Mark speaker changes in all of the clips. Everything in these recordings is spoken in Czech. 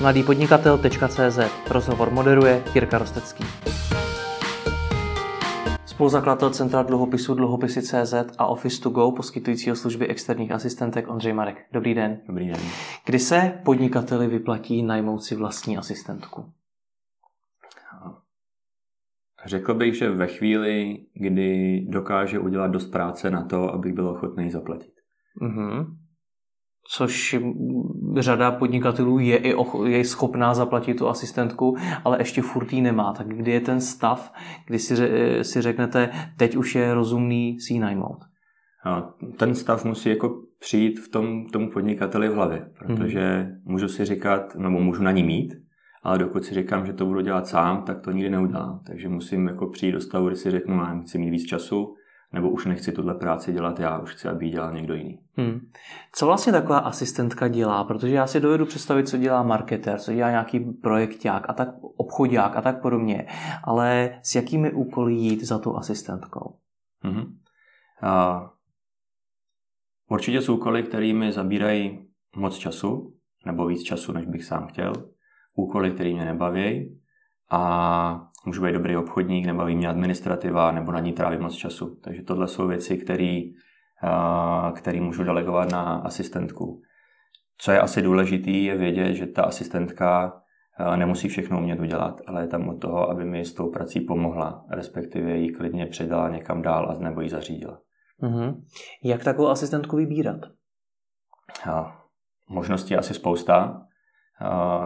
Speaker 1: mladýpodnikatel.cz Rozhovor moderuje Jirka Rostecký. Spoluzakladatel Centra dluhopisů dluhopisy.cz a Office to Go, poskytujícího služby externích asistentek Ondřej Marek. Dobrý den.
Speaker 2: Dobrý den.
Speaker 1: Kdy se podnikateli vyplatí najmout si vlastní asistentku?
Speaker 2: Řekl bych, že ve chvíli, kdy dokáže udělat dost práce na to, abych byl ochotný zaplatit.
Speaker 1: Mm-hmm. Což řada podnikatelů je i och- je schopná zaplatit tu asistentku, ale ještě furt jí nemá. Tak kdy je ten stav, kdy si, si řeknete, teď už je rozumný si ji najmout?
Speaker 2: A ten stav musí jako přijít v tom tomu podnikateli v hlavě, protože mm. můžu si říkat, nebo můžu na ní mít, ale dokud si říkám, že to budu dělat sám, tak to nikdy neudělám. Takže musím jako přijít do stavu, kdy si řeknu, já chci mít víc času, nebo už nechci tuhle práci dělat já, už chci, aby ji dělal někdo jiný.
Speaker 1: Hmm. Co vlastně taková asistentka dělá? Protože já si dovedu představit, co dělá marketér, co dělá nějaký projekták a tak obchodák a tak podobně. Ale s jakými úkoly jít za tu asistentkou?
Speaker 2: Hmm. A určitě jsou úkoly, které mi zabírají moc času, nebo víc času, než bych sám chtěl. Úkoly, které mě nebaví a můžu být dobrý obchodník, nebaví mě administrativa, nebo na ní trávím moc času. Takže tohle jsou věci, které můžu delegovat na asistentku. Co je asi důležitý, je vědět, že ta asistentka nemusí všechno umět udělat, ale je tam od toho, aby mi s tou prací pomohla, respektive ji klidně předala někam dál a nebo ji zařídila.
Speaker 1: Mm-hmm. Jak takovou asistentku vybírat?
Speaker 2: A možností asi spousta.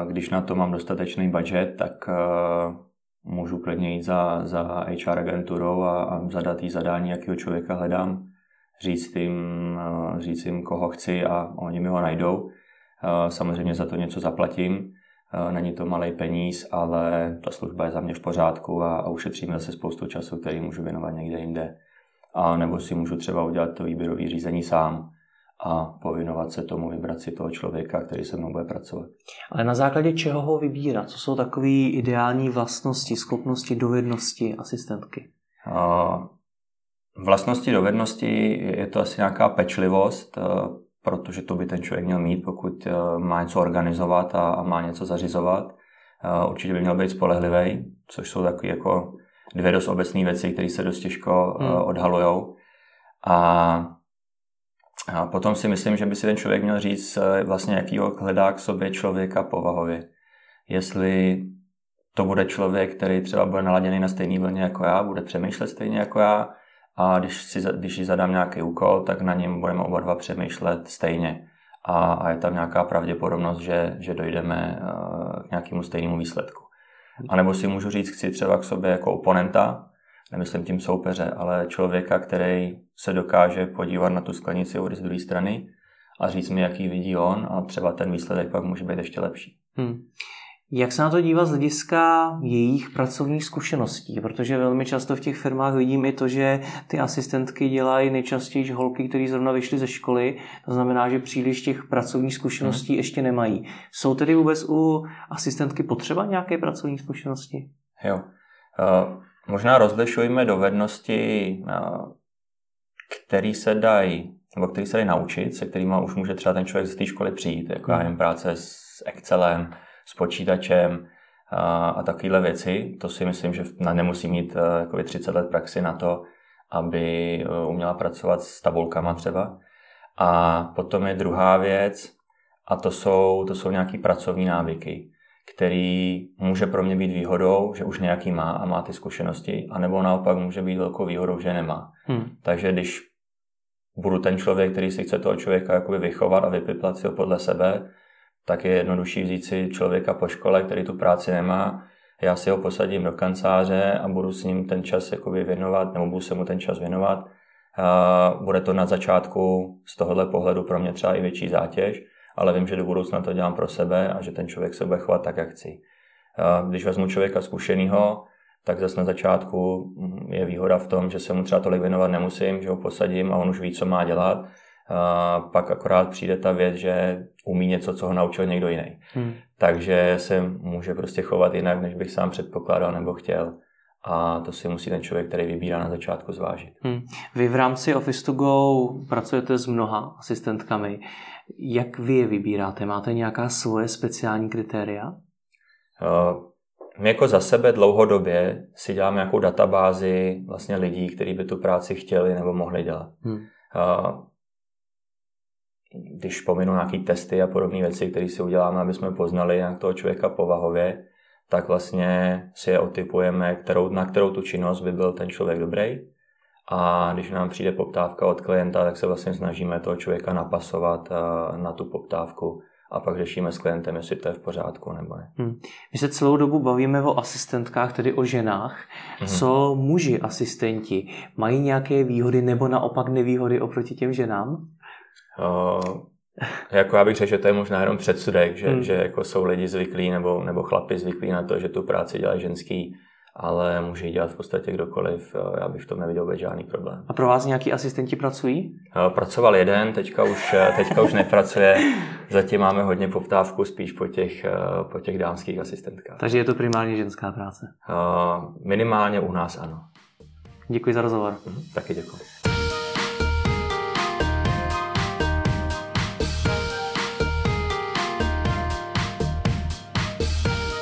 Speaker 2: Když na to mám dostatečný budget, tak můžu klidně jít za, za HR agenturou a, a zadat jí zadání, jakého člověka hledám, říct jim, říct jim, koho chci a oni mi ho najdou. Samozřejmě za to něco zaplatím, není to malý peníz, ale ta služba je za mě v pořádku a, a ušetřím zase spoustu času, který můžu věnovat někde jinde. A nebo si můžu třeba udělat to výběrové řízení sám a povinovat se tomu vybrat si toho člověka, který se mnou bude pracovat.
Speaker 1: Ale na základě čeho ho vybírat? Co jsou takové ideální vlastnosti, schopnosti, dovednosti asistentky?
Speaker 2: Uh, vlastnosti, dovednosti je to asi nějaká pečlivost, uh, protože to by ten člověk měl mít, pokud uh, má něco organizovat a, a má něco zařizovat. Uh, určitě by měl být spolehlivý, což jsou takové jako dvě dost obecné věci, které se dost těžko hmm. odhalujou. A a potom si myslím, že by si ten člověk měl říct eh, vlastně, jakýho hledá k sobě člověka povahově. Jestli to bude člověk, který třeba bude naladěný na stejný vlně jako já, bude přemýšlet stejně jako já a když, si, když si zadám nějaký úkol, tak na něm budeme oba dva přemýšlet stejně. A, a je tam nějaká pravděpodobnost, že, že dojdeme uh, k nějakému stejnému výsledku. A nebo si můžu říct, chci třeba k sobě jako oponenta, nemyslím tím soupeře, ale člověka, který se dokáže podívat na tu sklenici z druhé strany a říct mi, jaký vidí on a třeba ten výsledek pak může být ještě lepší. Hmm.
Speaker 1: Jak se na to dívá z hlediska jejich pracovních zkušeností? Protože velmi často v těch firmách vidím i to, že ty asistentky dělají nejčastěji holky, které zrovna vyšly ze školy. To znamená, že příliš těch pracovních zkušeností hmm. ještě nemají. Jsou tedy vůbec u asistentky potřeba nějaké pracovní zkušenosti?
Speaker 2: Jo. Uh, možná rozlišujeme dovednosti, uh, který se dají nebo který se dají naučit, se kterými už může třeba ten člověk z té školy přijít, jako hmm. já práce s Excelem, s počítačem a, a takovéhle věci. To si myslím, že nemusí mít jako 30 let praxi na to, aby uměla pracovat s tabulkama třeba. A potom je druhá věc, a to jsou, to jsou nějaké pracovní návyky, který může pro mě být výhodou, že už nějaký má a má ty zkušenosti, anebo naopak může být velkou výhodou, že nemá. Hmm. Takže když budu ten člověk, který si chce toho člověka jakoby vychovat a vypiplat si ho podle sebe, tak je jednodušší vzít si člověka po škole, který tu práci nemá, já si ho posadím do kanceláře a budu s ním ten čas jakoby věnovat, nebo budu se mu ten čas věnovat. A bude to na začátku z tohohle pohledu pro mě třeba i větší zátěž, ale vím, že do budoucna to dělám pro sebe a že ten člověk se bude chovat tak, jak chci. Když vezmu člověka zkušeného, tak zase na začátku je výhoda v tom, že se mu třeba tolik věnovat nemusím, že ho posadím a on už ví, co má dělat a pak akorát přijde ta věc, že umí něco, co ho naučil někdo jiný. Hmm. Takže se může prostě chovat jinak, než bych sám předpokládal nebo chtěl. A to si musí ten člověk, který vybírá na začátku zvážit. Hmm.
Speaker 1: Vy v rámci Office to Go pracujete s mnoha asistentkami. Jak vy je vybíráte? Máte nějaká svoje speciální kritéria?
Speaker 2: Uh, my jako za sebe dlouhodobě si děláme nějakou databázi vlastně lidí, kteří by tu práci chtěli nebo mohli dělat. Hmm. Uh, když pominu nějaké testy a podobné věci, které si uděláme, aby jsme poznali jak toho člověka povahově, tak vlastně si je otypujeme, kterou, na kterou tu činnost by byl ten člověk dobrý. A když nám přijde poptávka od klienta, tak se vlastně snažíme toho člověka napasovat eh, na tu poptávku a pak řešíme s klientem, jestli to je v pořádku nebo ne. Hmm.
Speaker 1: My se celou dobu bavíme o asistentkách, tedy o ženách. Hmm. Co muži asistenti? Mají nějaké výhody nebo naopak nevýhody oproti těm ženám?
Speaker 2: Uh, jako já bych řekl, že to je možná jenom předsudek, že, hmm. že jako jsou lidi zvyklí nebo, nebo chlapi zvyklí na to, že tu práci dělají ženský, ale může ji dělat v podstatě kdokoliv. Já bych v tom neviděl vůbec žádný problém.
Speaker 1: A pro vás nějaký asistenti pracují?
Speaker 2: Pracoval jeden, teďka už, teďka už nepracuje. Zatím máme hodně poptávku spíš po těch, po těch dámských asistentkách.
Speaker 1: Takže je to primárně ženská práce?
Speaker 2: Minimálně u nás ano.
Speaker 1: Děkuji za rozhovor.
Speaker 2: Mhm, taky děkuji.